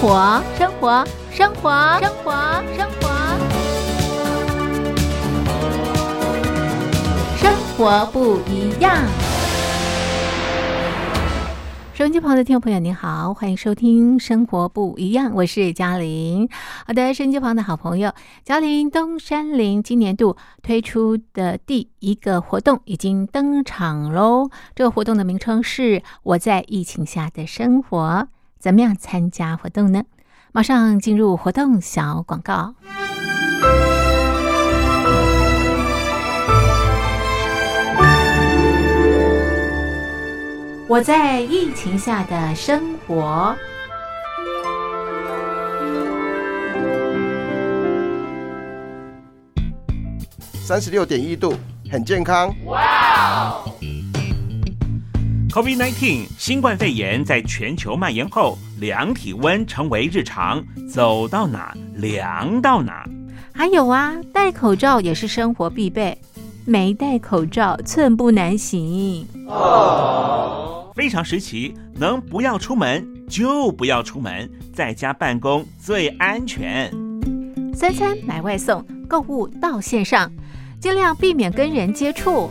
活，生活，生活，生活，生活，生活不一样。收音机旁的听众朋友，您好，欢迎收听《生活不一样》，我是嘉玲。好的，收音机旁的好朋友，嘉玲东山林今年度推出的第一个活动已经登场喽。这个活动的名称是“我在疫情下的生活”。怎么样参加活动呢？马上进入活动小广告。我在疫情下的生活。三十六点一度，很健康。哇！COVID-19 新冠肺炎在全球蔓延后，量体温成为日常，走到哪量到哪。还有啊，戴口罩也是生活必备，没戴口罩寸步难行。哦。非常时期，能不要出门就不要出门，在家办公最安全。三餐买外送，购物到线上，尽量避免跟人接触。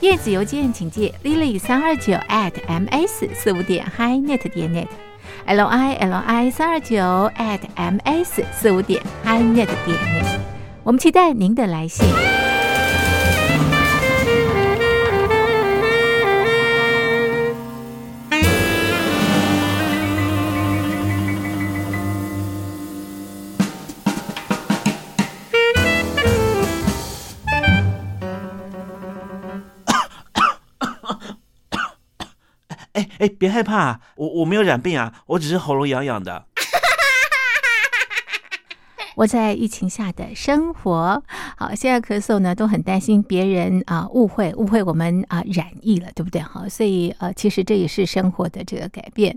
电子邮件请寄 lily 三二九 at ms 四五点 hi net 点 net，l i l i 三二九 at ms 四五点 hi net 点 net。我们期待您的来信。哎，别害怕，我我没有染病啊，我只是喉咙痒痒的。我在疫情下的生活，好，现在咳嗽呢，都很担心别人啊误会误会我们啊染疫了，对不对？好，所以呃，其实这也是生活的这个改变。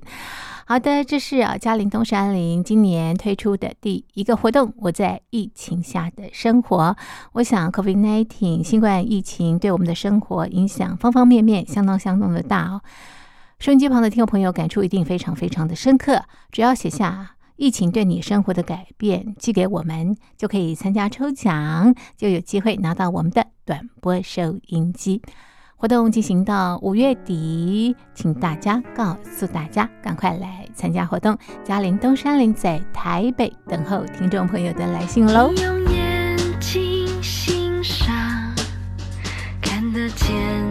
好的，这是啊嘉陵东山林今年推出的第一个活动。我在疫情下的生活，我想 COVID-19 新冠疫情对我们的生活影响方方面面，相当相当的大哦。收音机旁的听众朋友，感触一定非常非常的深刻。只要写下疫情对你生活的改变，寄给我们，就可以参加抽奖，就有机会拿到我们的短波收音机。活动进行到五月底，请大家告诉大家，赶快来参加活动。嘉陵东山林在台北等候听众朋友的来信喽。用眼睛欣赏，看得见。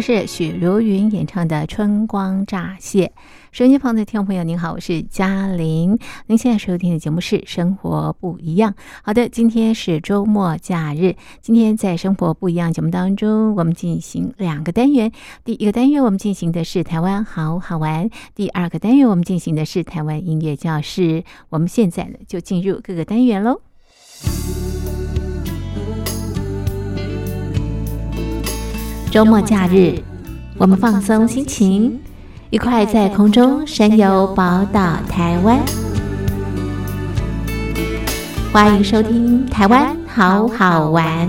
是许茹芸演唱的《春光乍泄》。收音机旁的听众朋友，您好，我是嘉玲。您现在收听的节目是《生活不一样》。好的，今天是周末假日。今天在《生活不一样》节目当中，我们进行两个单元。第一个单元我们进行的是台湾好好玩，第二个单元我们进行的是台湾音乐教室。我们现在呢就进入各个单元喽。周末假日，我们放松心情，一块在空中神游宝岛台湾。欢迎收听《台湾好好玩》。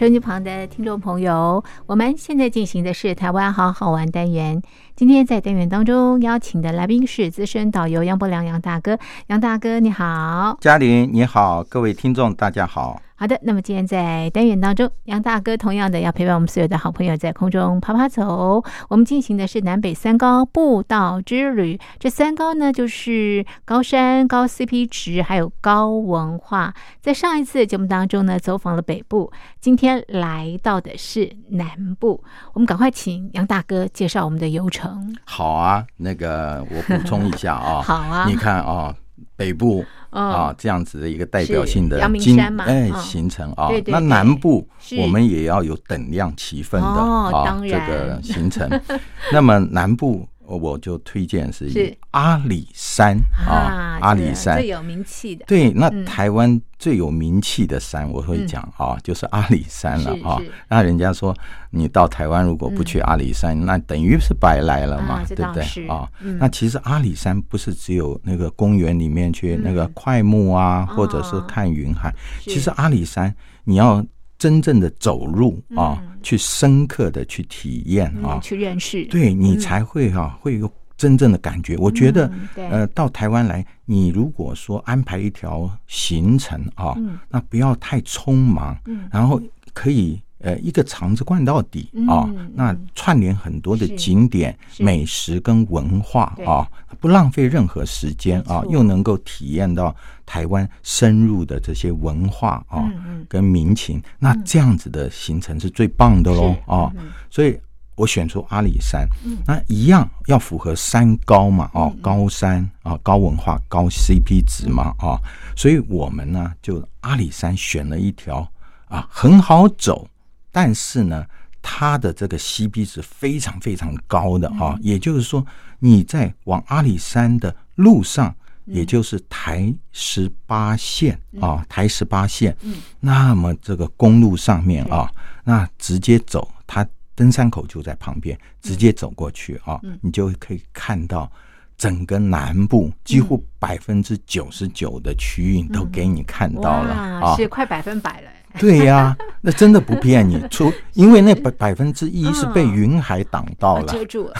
收音机旁的听众朋友，我们现在进行的是台湾好好玩单元。今天在单元当中邀请的来宾是资深导游杨伯良杨大哥，杨大哥你好。嘉玲你好，各位听众大家好。好的，那么今天在单元当中，杨大哥同样的要陪伴我们所有的好朋友在空中爬爬走。我们进行的是南北三高步道之旅。这三高呢，就是高山、高 CP 值，还有高文化。在上一次节目当中呢，走访了北部，今天来到的是南部。我们赶快请杨大哥介绍我们的游程。好啊，那个我补充一下啊，好啊，你看啊。北部嗯。啊这样子的一个代表性的是阳明经山嘛哎嗯。行程啊那南部我们也要有等量齐分的啊这个形成。那么南部我就推荐是阿里山啊，阿里山。最有名气的，对，那嗯。台湾最有名气的山，我会讲啊，就是阿里山了啊。那人家说你到台湾如果不去阿里山，那等于是白来了嘛对不对？啊嗯？那其实阿里山不是只有那个公园里面去那个快木啊，或者是哦看云海。其实阿里山你要真正的走入啊嗯，去深刻的去体验啊。嗯，，去认识，对你才会哈、会有真正的感觉。我觉得嗯，呃，到台湾来，你如果说安排一条行程啊，嗯。那不要太匆忙，嗯。然后可以呃一个肠子灌到底啊嗯，那串联很多的景点、美食跟文化对啊，不浪费任何时间啊又能够体验到台湾深入的这些文化啊跟民情，那这样子的行程是最棒的喽啊所以。我选出阿里山，那一样要符合山高嘛，哦，高山啊，高文化、高 CP 值嘛，啊，所以我们呢就阿里山选了一条啊很好走，但是呢它的这个 CP 值非常非常高的啊，也就是说你在往阿里山的路上。也就是台十八线啊，台十八线，那么这个公路上面啊，那直接走，它登山口就在旁边，直接走过去啊，你就可以看到整个南部几乎百分之九十九的区域都给你看到了，啊。是快百分百了，对呀、那真的不骗你，除因为那百百分之一是被云海挡到了啊遮住了，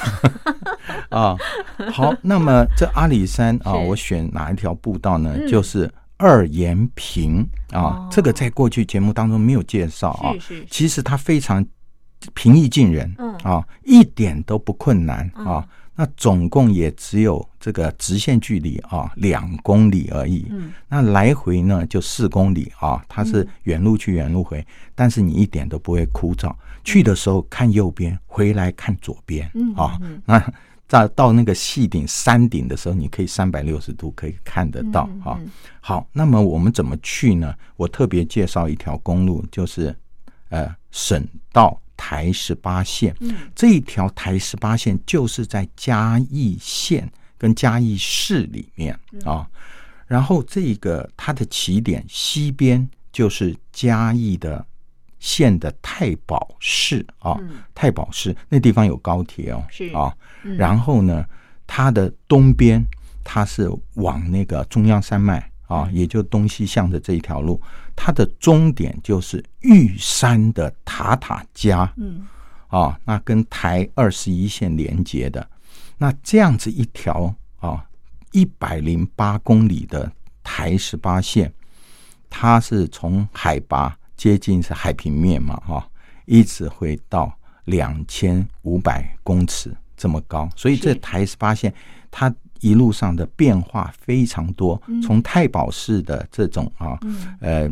啊。好，那么这阿里山啊，是我选哪一条步道呢？嗯就是二延平啊哦，这个在过去节目当中没有介绍啊。其实它非常平易近人，嗯啊，一点都不困难嗯啊。那总共也只有这个直线距离啊两公里而已，嗯那来回呢就四公里啊，它是原路去原路回，但是你一点都不会枯燥。去的时候看右边，回来看左边嗯啊嗯。那到到那个细顶山顶的时候，你可以三百六十度可以看得到啊。好，那么我们怎么去呢？我特别介绍一条公路，就是呃省道台十八线。嗯这一条台十八线就是在嘉义县跟嘉义市里面嗯啊。然后这个它的起点西边就是嘉义的县的太保市啊，嗯太保市那地方有高铁哦，是啊。嗯然后呢，它的东边它是往那个中央山脉啊，嗯。也就东西向的这一条路，它的终点就是玉山的塔塔加嗯。啊，那跟台二十一线连接的，那这样子一条啊一百零八公里的台十八线，它是从海拔接近是海平面嘛哈、一直会到两千五百公尺这么高，所以这台十八线它一路上的变化非常多，嗯。从太保市的这种啊，嗯。呃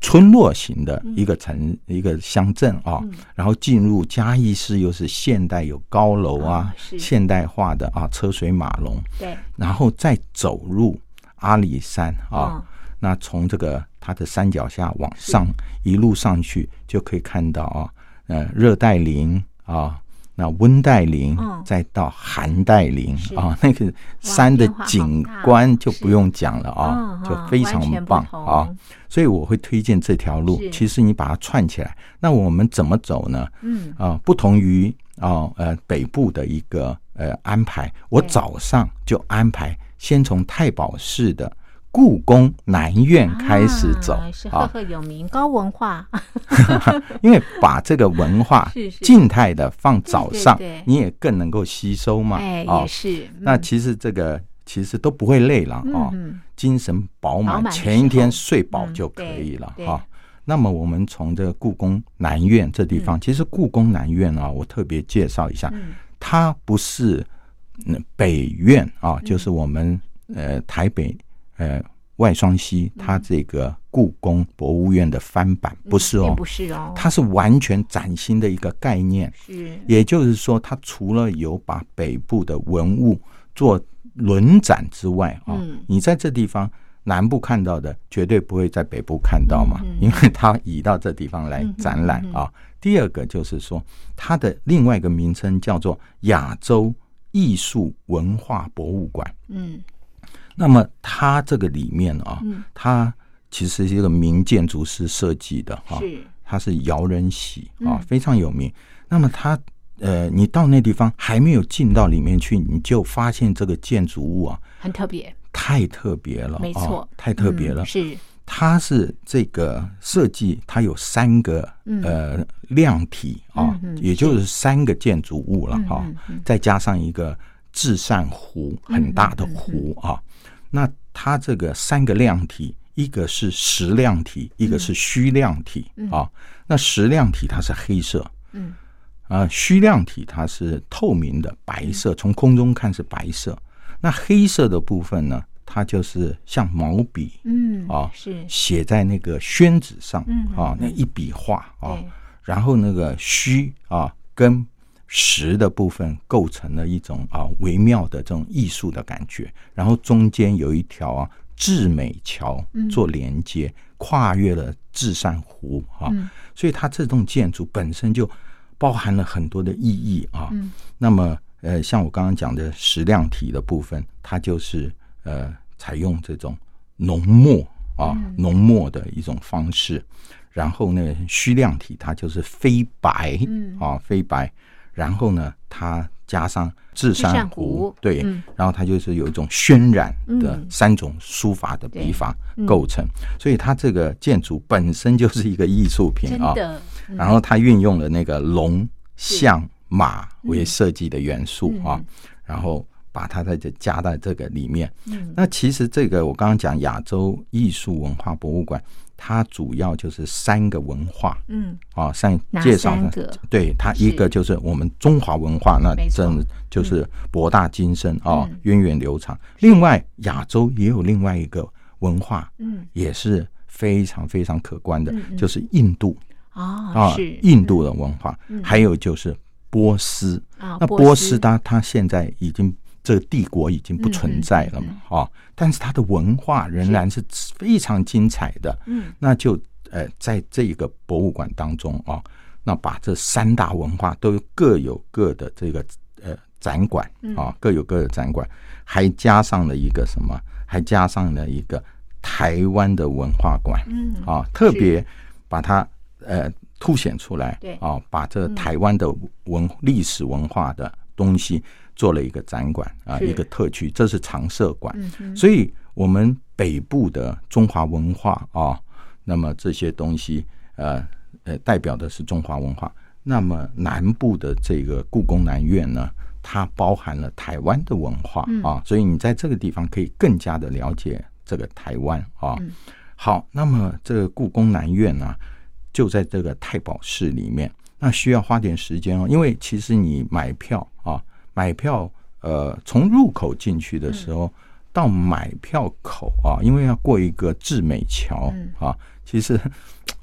村落型的一个城、一个乡镇啊，嗯。然后进入嘉义市又是现代有高楼啊现代化的啊车水马龙，对，然后再走入阿里山啊，嗯。那从这个它的山脚下往上一路上去，就可以看到啊，呃，热带林啊，那温带林，嗯再到寒带林啊，那个山的景观就不用讲了啊嗯，就嗯非常棒啊。所以我会推荐这条路。其实你把它串起来，那我们怎么走呢？嗯啊，不同于啊呃北部的一个呃安排，我早上就安排先从太保市的故宫南院开始走。啊是赫啊，赫有名，高文化，因为把这个文化 静态的放早上你也更能够吸收嘛哎，啊。也。是，嗯。那其实这个其实都不会累了啊，嗯。精神饱饱满，前一天睡饱嗯就可以了对哈。那么我们从这个故宫南院这地方，嗯。其实故宫南院啊，我特别介绍一下，嗯。它不是嗯北院啊，就是我们呃台北呃外双溪它这个故宫博物院的翻版，不是哦不是哦，它是完全崭新的一个概念。是。也就是说，它除了有把北部的文物做轮展之外啊，嗯。你在这地方南部看到的，绝对不会在北部看到嘛，因为它移到这地方来展览啊。第二个就是说，它的另外一个名称叫做亚洲艺术文化博物馆。嗯那么它这个里面啊，嗯。它其实是一个名建筑师设计的哈、是。它是姚仁喜啊嗯，非常有名。那么它呃，你到那地方还没有进到里面去，你就发现这个建筑物啊，很特别，太特别了，没错。啊太特别了。嗯是。它是这个设计，它有三个嗯。呃量体啊也就是三个建筑物了嗯哈再加上一个至善湖，很大的湖嗯啊。那它这个三个量体，一个是实量体，一个是虚量体啊。那实量体它是黑色，嗯。啊，虚量体它是透明的白色，从空中看是白色。那黑色的部分呢，它就是像毛笔嗯啊是。写在那个宣纸上嗯啊，那一笔画啊对，然后那个虚啊跟实的部分构成了一种啊微妙的这种艺术的感觉，然后中间有一条啊至美桥嗯。做连接，跨越了至善湖啊，嗯。所以它这栋建筑本身就包含了很多的意义啊。嗯。那么呃，像我刚刚讲的矢量体的部分，它就是呃采用这种浓墨啊嗯。浓墨的一种方式，然后呢虚量体它就是非白嗯。啊非白，然后呢它加上至至善善湖湖，对嗯，然后它就是有一种渲染的嗯。三种书法的笔法嗯。构成，所以它这个建筑本身就是一个艺术品啊。然后它运用了那个龙、象、马为设计的元素嗯。啊，然后把它在这加在这个里面。嗯。那其实这个我刚刚讲亚洲艺术文化博物馆，它主要就是三个文化嗯。啊，上介绍的对它一个就是我们中华文化，那没错。真的就是博大精深啊嗯，源远流长。另外，亚洲也有另外一个文化，嗯。也是非常非常可观的就是印度。啊啊是，印度的文化，嗯。还有就是波斯。啊那波斯它它现在已经这个帝国已经不存在了嗯嘛，啊，但是它的文化仍然是非常精彩的。嗯那就呃，在这个博物馆当中啊，那把这三大文化都各有各的这个呃展馆嗯啊，各有各的展馆，还加上了一个什么？还加上了一个台湾的文化馆。嗯啊，特别把它呃凸显出来，对啊，把这嗯台湾的文历史文化的东西做了一个展馆啊，是一个特区，这是常设馆。嗯所以，我们北部的中华文化啊，那么这些东西，呃呃，代表的是中华文化。那么南部的这个故宫南院呢，它包含了台湾的文化嗯啊，所以你在这个地方可以更加的了解这个台湾啊。嗯好，那么这个故宫南院呢、就在这个太保市里面，那需要花点时间哦，因为其实你买票啊，买票呃，从入口进去的时候、到买票口啊，因为要过一个至美桥、嗯啊，其实。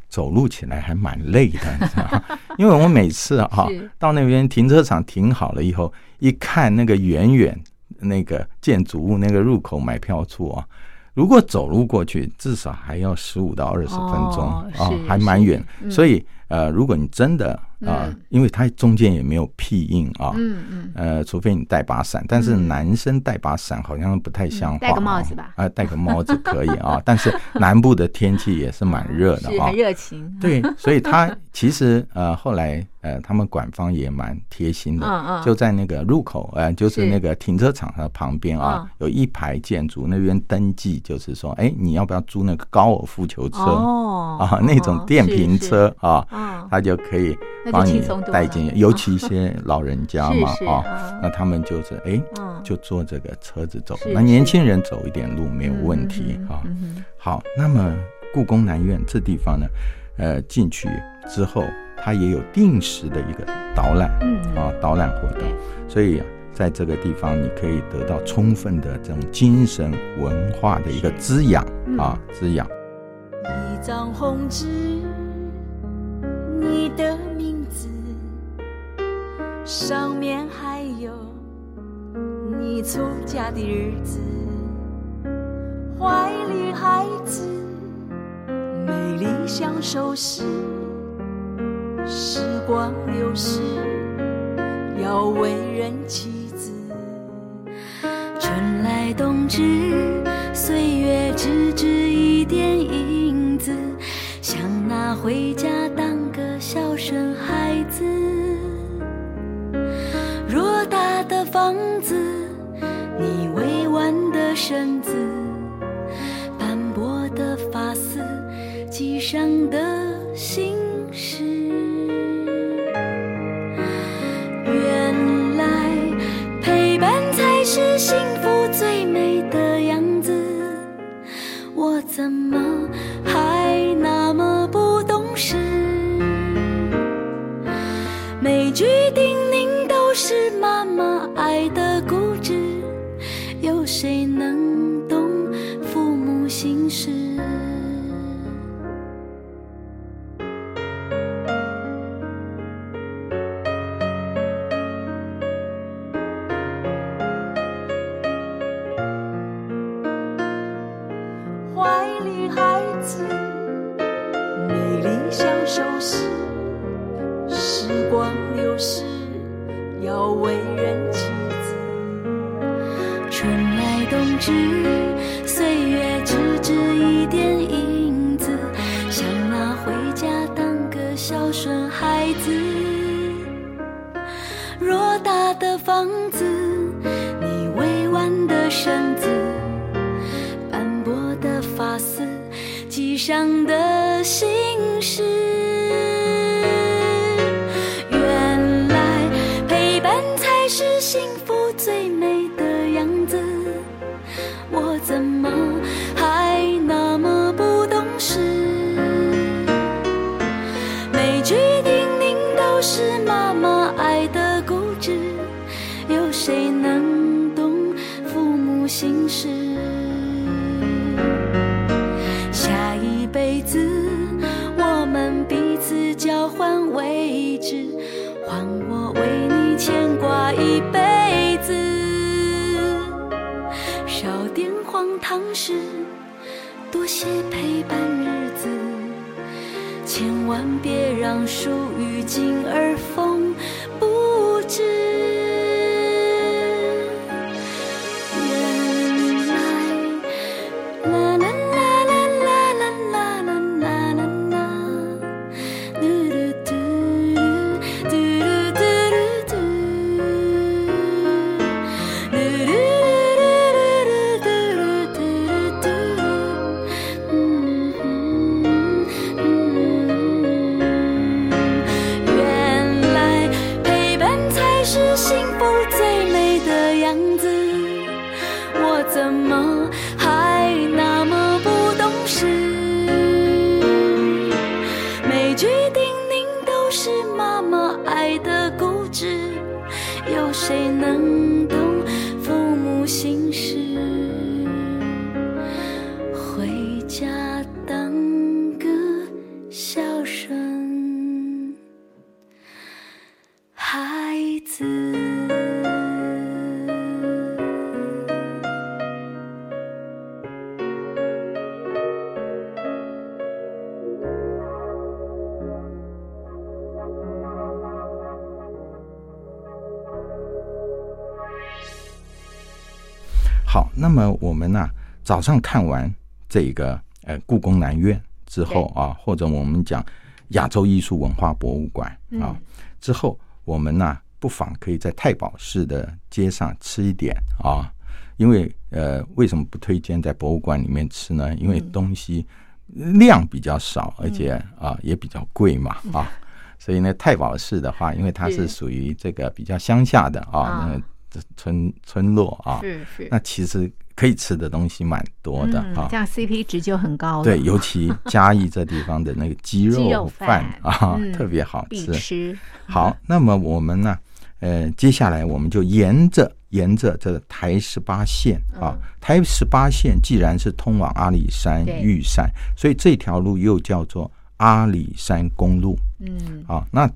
走路起来还蛮累的，你知道吗？因为我每次啊到那边停车场停好了以后，一看那个远远那个建筑物那个入口买票处啊，如果走路过去，至少还要十五到二十分钟哦啊，还蛮远。嗯所以呃，如果你真的啊、嗯。因为它中间也没有屁印啊，嗯嗯。呃，除非你带把伞，但是嗯。男生带把伞好像不太像话、嗯戴个帽子吧。啊、戴个帽子可以啊，但是南部的天气也是蛮热的啊。很，热情，对，所以他其实呃后来呃他们馆方也蛮贴心的，就在那个入口呃就是是那个停车场的旁边啊，嗯。有一排建筑那边登记，就是说，哎，你要不要租那个高尔夫球车？哦啊，那种电瓶车啊，嗯。他就可以帮你带进去，尤其一些老人家嘛 啊嗯，那他们就是哎嗯。就坐这个车子走，那年轻人走一点路没有问题嗯啊。好，那么故宫南院这地方呢，呃，进去之后，它也有定时的一个导览嗯。啊，导览活动，所以啊，在这个地方你可以得到充分的这种精神文化的一个滋养嗯。啊，滋养。一张红纸，你的名字，上面还有你出嫁的日子，怀里孩子，美丽享受时，时光流逝，要为人妻子。春来冬至，岁月只值一点影子，想拿回家当个孝顺孩子。大的房子，你委婉的身子，斑驳的发丝，系上的心事。原来陪伴才是幸福最美的样子，我怎么是，多些陪伴日子，千万别让树欲静而风么我们呢、早上看完这个呃故宫南院之后啊，或者我们讲亚洲艺术文化博物馆啊、之后，我们呢、不妨可以在太保市的街上吃一点啊，因为呃为什么不推荐在博物馆里面吃呢？因为东西量比较少，而且啊、也比较贵嘛啊。所以呢，太保市的话，因为它是是。属于这个比较乡下的啊，啊。那个村村落啊，是是。那其实可以吃的东西蛮多的啊嗯这。样 CP 值就很高了。对，尤其嘉义这地方的那个鸡 鸡肉肉饭饭啊，嗯特别好必吃。吃。好，那么我们呢，呃，接下来我们就沿着沿着这个台十八线啊，台十八线既然是通往阿里山、玉山，所以这条路又叫做阿里山公路。嗯，啊，那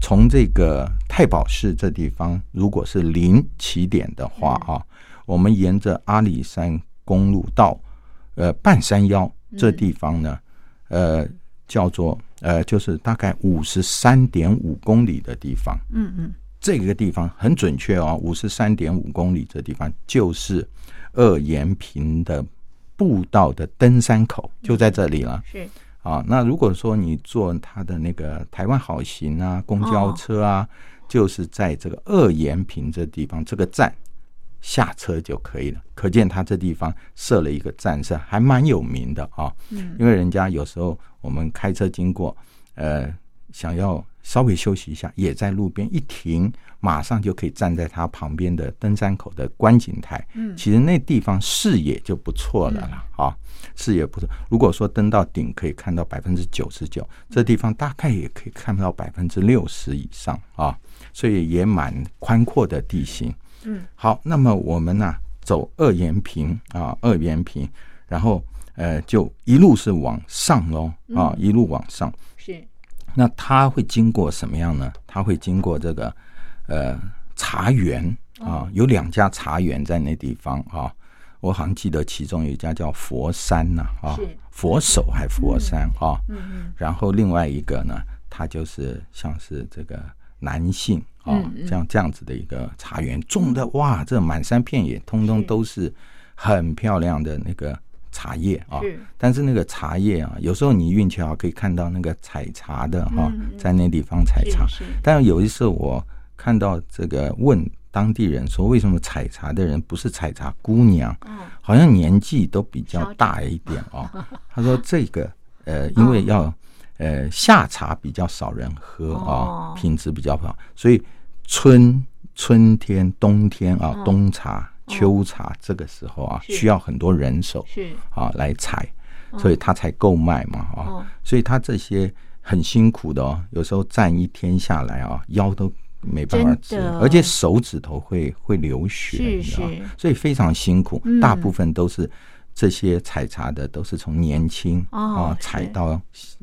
从这个太保市这地方，如果是零起点的话啊，我们沿着阿里山公路到呃半山腰这地方呢，呃，叫做呃，就是大概五十三点五公里的地方。嗯嗯，这个地方很准确哦，五十三点五公里这地方就是二延平的步道的登山口，就在这里了。是。啊，那如果说你坐他的那个台湾好行啊，公交车啊，就是在这个二延平这地方这个站下车就可以了。可见他这地方设了一个站是还蛮有名的啊。嗯因为人家有时候我们开车经过，呃，想要稍微休息一下，也在路边一停，马上就可以站在他旁边的登山口的观景台。嗯其实那地方视野就不错了啦，啊，视野不错。如果说登到顶可以看到百分之九十九，这地方大概也可以看到百分之六十以上啊，所以也蛮宽阔的地形。嗯，好，那么我们呢、走二延平啊，二延平，然后呃就一路是往上喽啊，一路往上。是那它会经过什么样呢？它会经过这个呃茶园啊，有两家茶园在那地方啊。我好像记得其中有一家叫佛山呐啊是，佛手还佛山啊。嗯嗯然后另外一个呢，它就是像是这个男性啊这样这样子的一个茶园，种的哇，这满山遍野，通通都是很漂亮的那个茶叶啊。是。但是那个茶叶啊，有时候你运气好可以看到那个采茶的哈、在那地方采茶。但有一次我看到这个问当地人说，为什么采茶的人不是采茶姑娘，嗯。好像年纪都比较大一点哦。他说这个呃，因为要呃夏茶比较少人喝啊、哦品质比较不好，所以春春天、冬天啊，嗯。冬茶、秋茶这个时候啊，需要很多人手是。啊来采，所以他才够卖嘛啊。哦，所以他这些很辛苦的哦，有时候站一天下来啊，腰都没办法直而且手指头会会流血，是你知道吗？是。所以非常辛苦嗯。大部分都是这些采茶的都是从年轻啊采到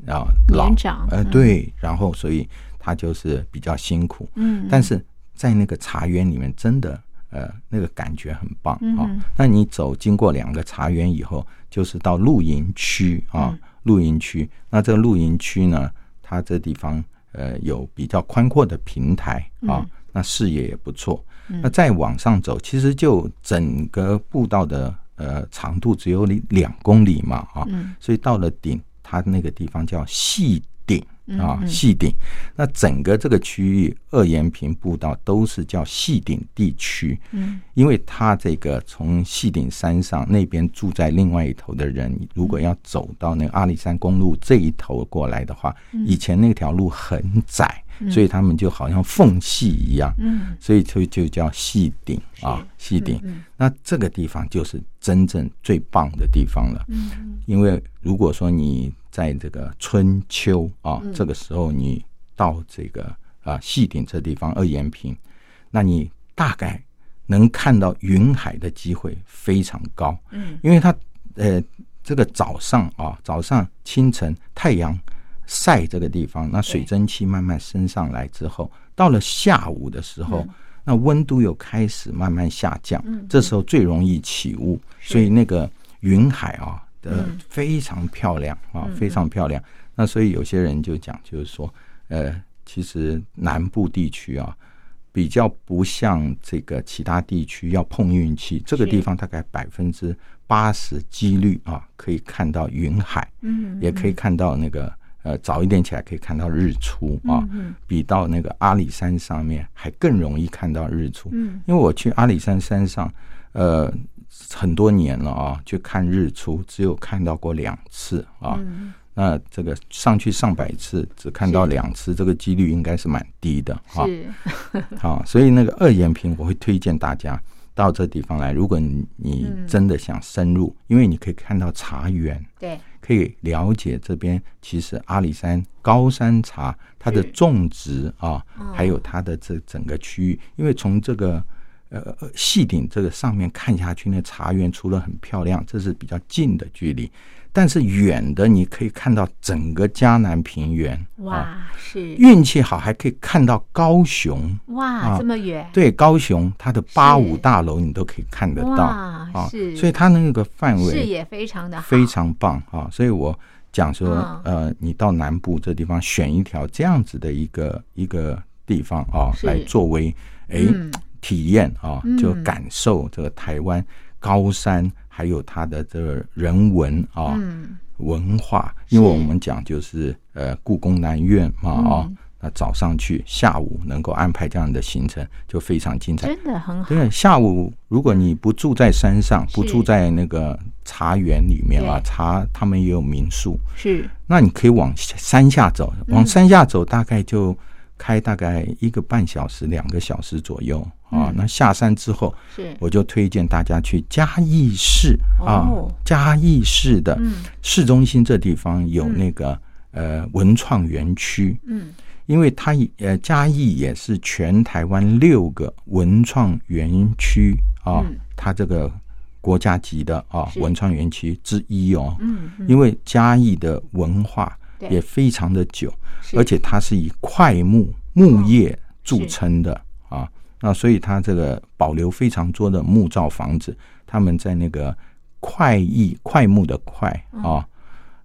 啊老呃嗯。对，然后所以他就是比较辛苦，嗯。但是在那个茶园里面，真的呃那个感觉很棒啊、那你走经过两个茶园以后，就是到露营区啊嗯，露营区。那这个露营区呢，它这地方呃有比较宽阔的平台啊，嗯。那视野也不错。那再往上走，其实就整个步道的呃长度只有你两公里嘛啊，嗯。所以到了顶，它那个地方叫细顶啊，细顶。那整个这个区域二延平步道都是叫细顶地区，嗯。因为它这个从细顶山上那边住在另外一头的人，如果要走到那个阿里山公路这一头过来的话，嗯。以前那条路很窄，所以他们就好像缝隙一样，嗯。所以就就叫细顶啊，细顶。嗯那这个地方就是真正最棒的地方了。嗯因为如果说你在这个春秋啊、嗯。这个时候你到这个啊细顶这地方二延平，那你大概能看到云海的机会非常高，嗯。因为它呃这个早上啊早上清晨太阳晒这个地方，那水蒸气慢慢升上来之后，到了下午的时候。那温度又开始慢慢下降，嗯这时候最容易起雾，所以那个云海啊的嗯。非常漂亮啊嗯，非常漂亮。那所以有些人就讲，就是说，呃，其实南部地区啊，比较不像这个其他地区要碰运气，这个地方大概百分之八十几率啊，可以看到云海，嗯。也可以看到那个呃早一点起来可以看到日出啊，嗯比到那个阿里山上面还更容易看到日出。嗯因为我去阿里山山上，呃，很多年了啊，去看日出，只有看到过两次啊。嗯那这个上去上百次，只看到两次，这个几率应该是蛮低的啊。是 好，所以那个二延平，我会推荐大家到这地方来。如果你真的想深入，因为你可以看到茶园，对可以了解这边其实阿里山高山茶它的种植啊哦，还有它的这整个区域，因为从这个呃呃细顶这个上面看下去，那茶园除了很漂亮，这是比较近的距离。但是远的你可以看到整个嘉南平原，啊，哇，是。运气好还可以看到高雄。哇，啊这么远，对，高雄它的八五大楼你都可以看得到哇啊，是。所以它那个范围视野非常的好，非常棒啊！所以我讲说，嗯。呃，你到南部这地方选一条这样子的一个一个地方啊，来作为哎、嗯。体验啊嗯，就感受这个台湾高山还有它的这个人文啊、嗯，文化，因为我们讲就是呃故宫南院嘛啊、嗯那早上去，下午能够安排这样的行程就非常精彩。真的很好，对，下午如果你不住在山上，不住在那个茶园里面啊，茶他们也有民宿，是。那你可以往山下走，嗯。往山下走大概就开大概一个半小时、两个小时左右啊嗯。那下山之后，是，我就推荐大家去嘉义市啊哦，嘉义市的嗯。市中心这地方有那个呃文创园区，嗯。因为它呃嘉义也是全台湾六个文创园区啊嗯，它这个国家级的啊文创园区之一哦。嗯，嗯。因为嘉义的文化也非常的久，而且它是以快木木业著称的。啊，那所以它这个保留非常多的木造房子，他们在那个快意快木的块嗯啊，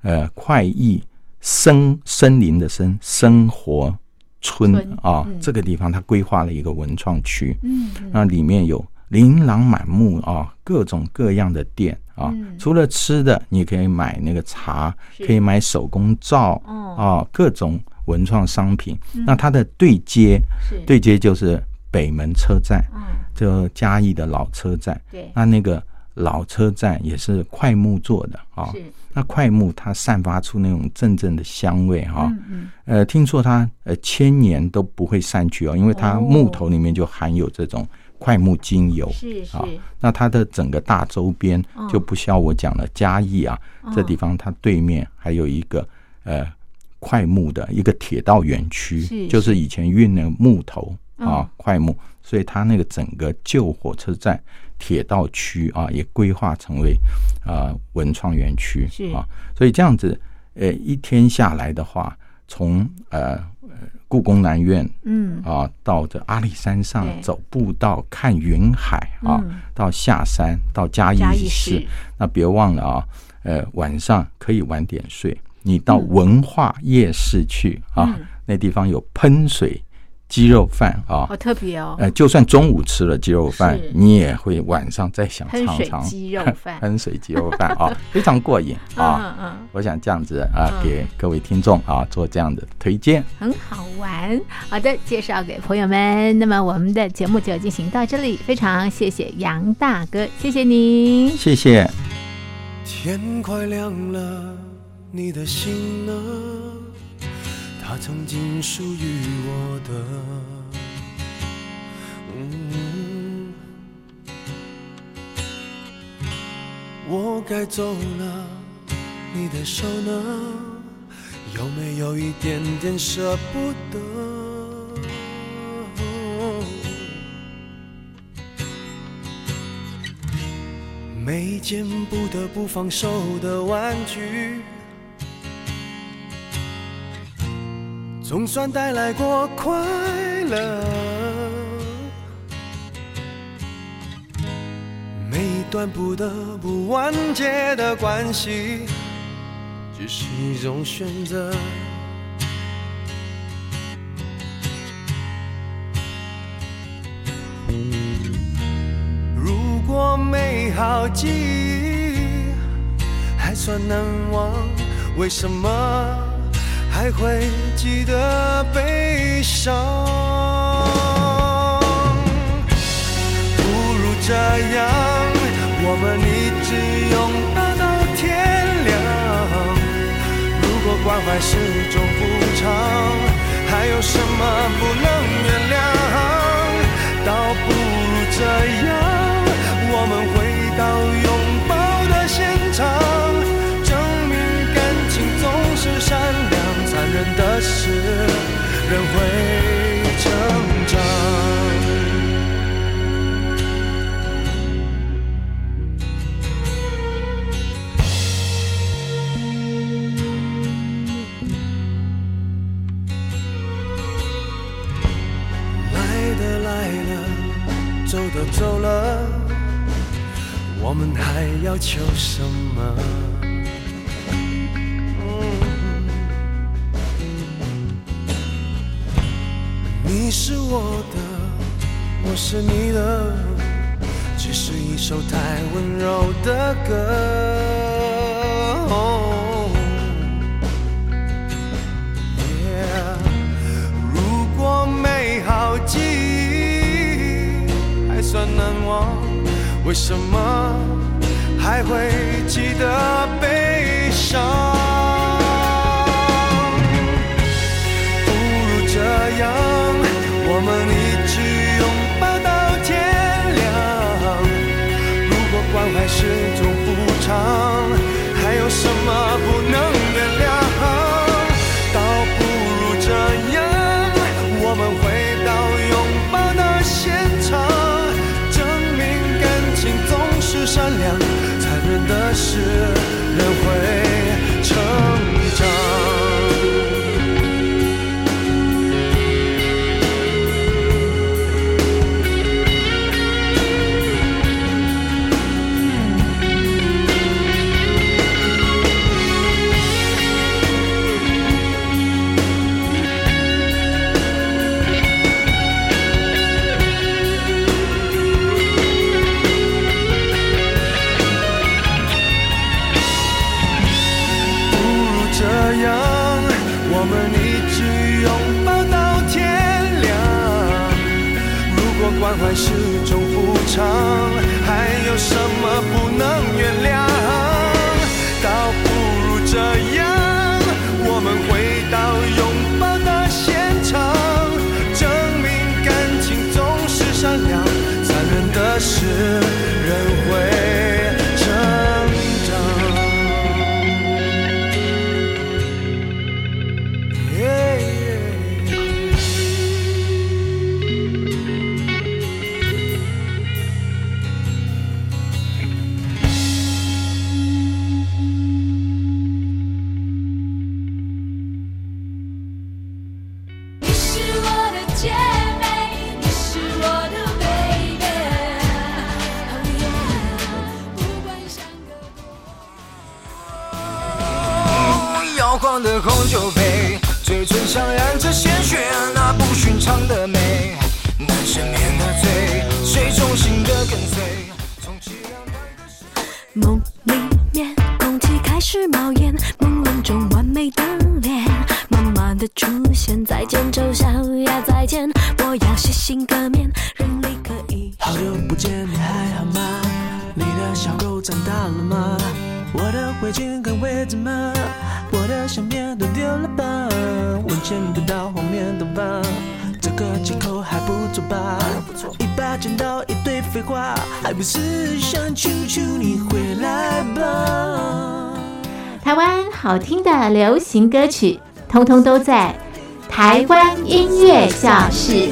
呃快意森森林的森生活村村啊嗯，这个地方它规划了一个文创区，嗯嗯那里面有琳琅满目啊，各种各样的店啊。嗯除了吃的，你可以买那个茶，可以买手工皂哦啊，各种文创商品。嗯那它的对接，对接就是北门车站，嗯。就嘉义的老车站。对。那那个老车站也是快木做的啊。是。那快木它散发出那种阵阵的香味哈、嗯嗯。呃，听说它呃千年都不会散去哦，因为它哦。木头里面就含有这种快木精油。是是。啊，那它的整个大周边嗯就不需要我讲了，嘉义啊，哦。这地方它对面还有一个呃快木的一个铁道园区是，就是以前运那个木头嗯啊快木，所以它那个整个旧火车站铁道区啊也规划成为啊文创园区是。啊，所以这样子呃一天下来的话，从呃呃故宫南苑嗯。啊，到这阿里山上走步道看云海啊，嗯。到下山到嘉义市市，那别忘了啊，呃，晚上可以晚点睡，你到嗯。文化夜市去啊，嗯。那地方有喷水鸡肉饭啊好，特别哦，呃，就算中午吃了鸡肉饭，你也会晚上再想尝尝鸡肉饭 喷水鸡肉饭啊，非常过瘾啊。嗯嗯我想这样子啊，嗯给各位听众啊做这样的推荐。很好玩。好的，介绍给朋友们。那么我们的节目就进行到这里，非常谢谢杨大哥，谢谢您。谢谢。天快亮了，你的心呢？它曾经属于我的。我该走了，你的手呢？有没有一点点舍不得？每件不得不放手的玩具，总算带来过快乐。每一段不得不完结的关系，只是一种选择。如果美好记忆还算难忘，为什么还会记得悲伤？不如这样，我们一直拥抱到天亮。如果关怀是种补偿，还有什么不能原谅？倒不如这样，我们回到拥抱的现场，是人会成长。来的来了，走的走了，我们还要求什么？你是我的，我是你的，只是一首太温柔的歌。如果美好记忆还算难忘，为什么还会记得悲伤？不如这样，么不能原谅？倒不如这样，我们回到拥抱的现场，证明感情总是善良，残忍的是还有什么不能原谅？倒不如这样，我们回到拥抱的现场，证明感情总是善良，残忍的是人会流行歌曲，通通都在台湾音乐教室。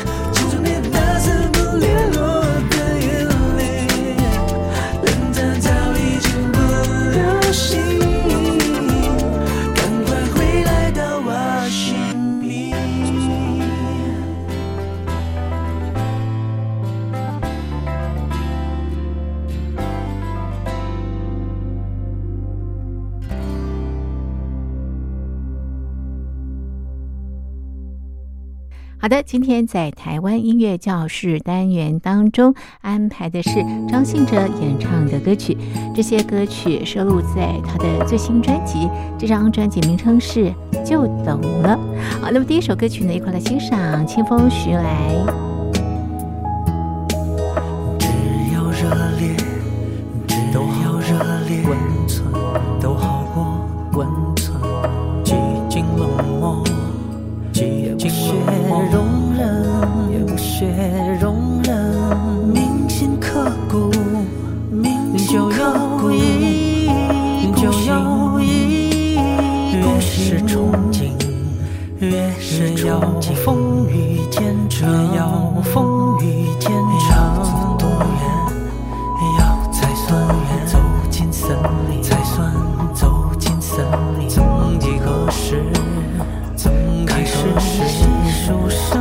的，今天在台湾音乐教室单元当中安排的是张信哲演唱的歌曲，这些歌曲收录在他的最新专辑，这张专辑名称是《就懂了》。好，那么第一首歌曲呢，一块来欣赏《清风徐来》。只要热烈，只要热烈，容忍也不屑容忍，铭心刻骨，铭心刻骨，就要忆，越是憧憬。越是要风雨兼程，越要风雨兼程。曾开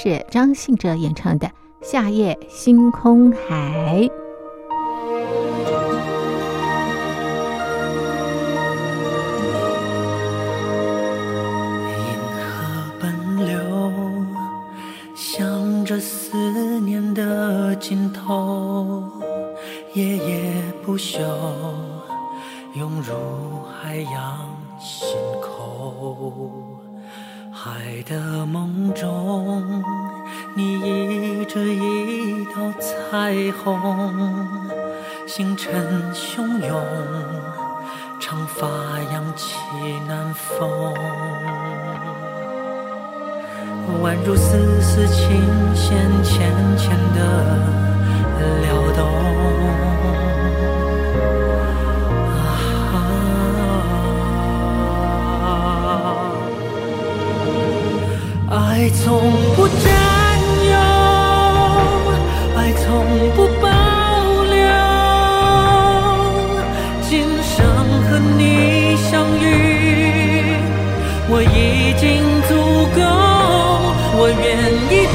是张信哲演唱的夏夜星空海。红星辰汹涌，长发扬起南风，宛如丝丝琴弦，浅浅的撩动。啊。爱从不见。经足够，我愿意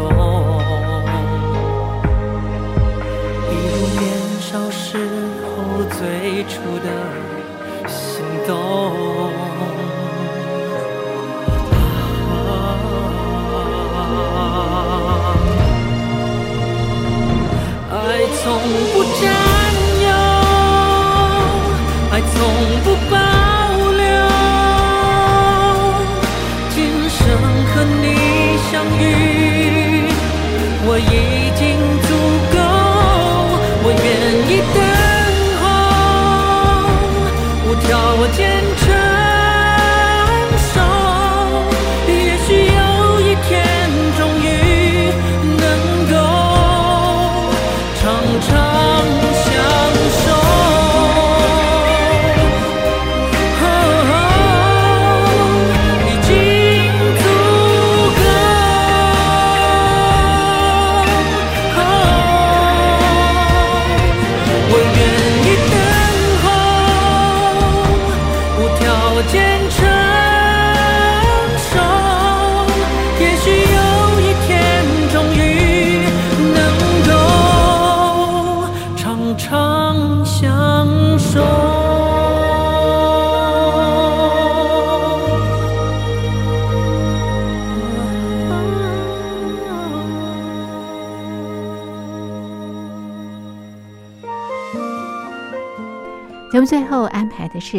风，一如年少时候最初的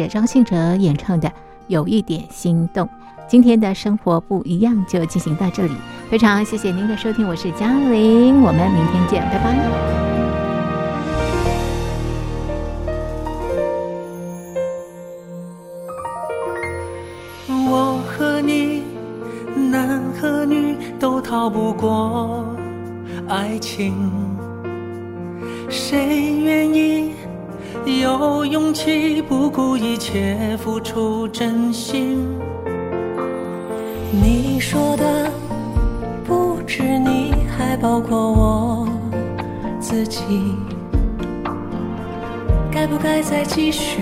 张信哲演唱的《有一点心动》。今天的生活不一样就进行到这里，非常谢谢您的收听，我是嘉玲，我们明天见，拜拜。我和你，男和女都逃不过爱情。顾一切付出真心？你说的不止你，还包括我自己。该不该再继续？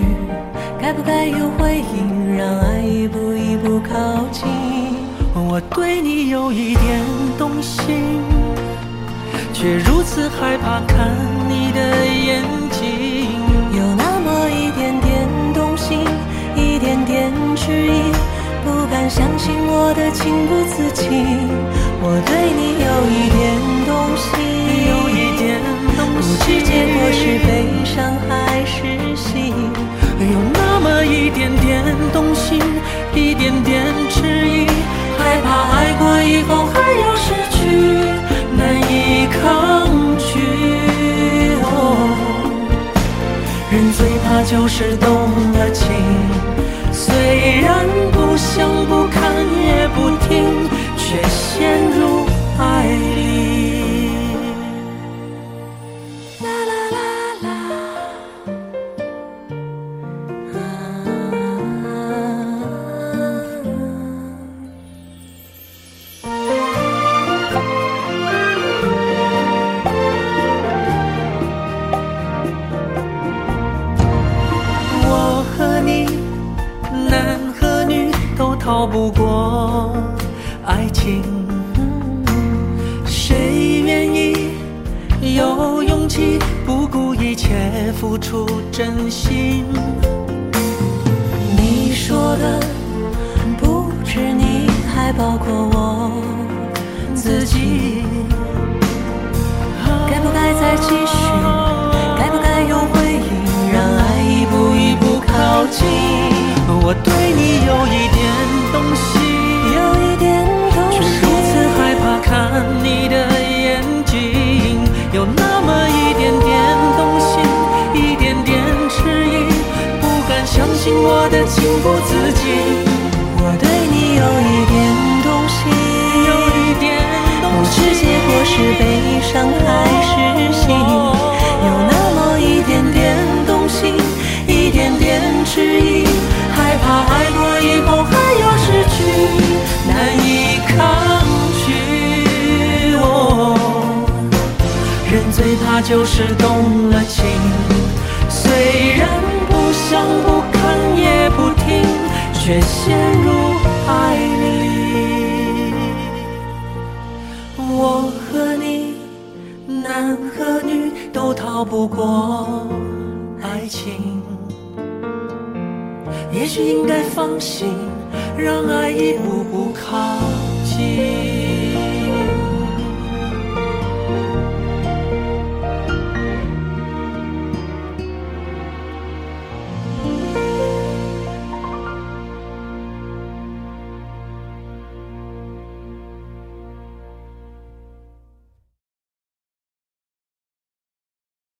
该不该有回应？让爱一步一步靠近。我对你有一点动心，却如此害怕看你的眼信我的情不自禁。我对你有一点动心，有一点动不心知结果是悲伤还是喜。有那么一点点动心，一点点迟疑，害怕爱过以后还要失去，难以抗拒。哦，人最怕就是动了情，虽然不想不看也不听，却陷入爱里。自己，该不该再继续？该不该有回应？让爱一步一步靠近。我对你有一点东西，有一点东西，却如此害怕看你的眼睛，有那么一点点动心，一点点迟疑，不敢相信我的情不自禁。我对你有一点。不知结果是悲伤还是喜，有那么一点点动心，一点点迟疑，害怕爱过以后还要失去，难以抗拒。哦，人最怕就是动了情，虽然不想不看也不听，却陷入爱里。都逃不过爱情。也许应该放心，让爱一步步靠近。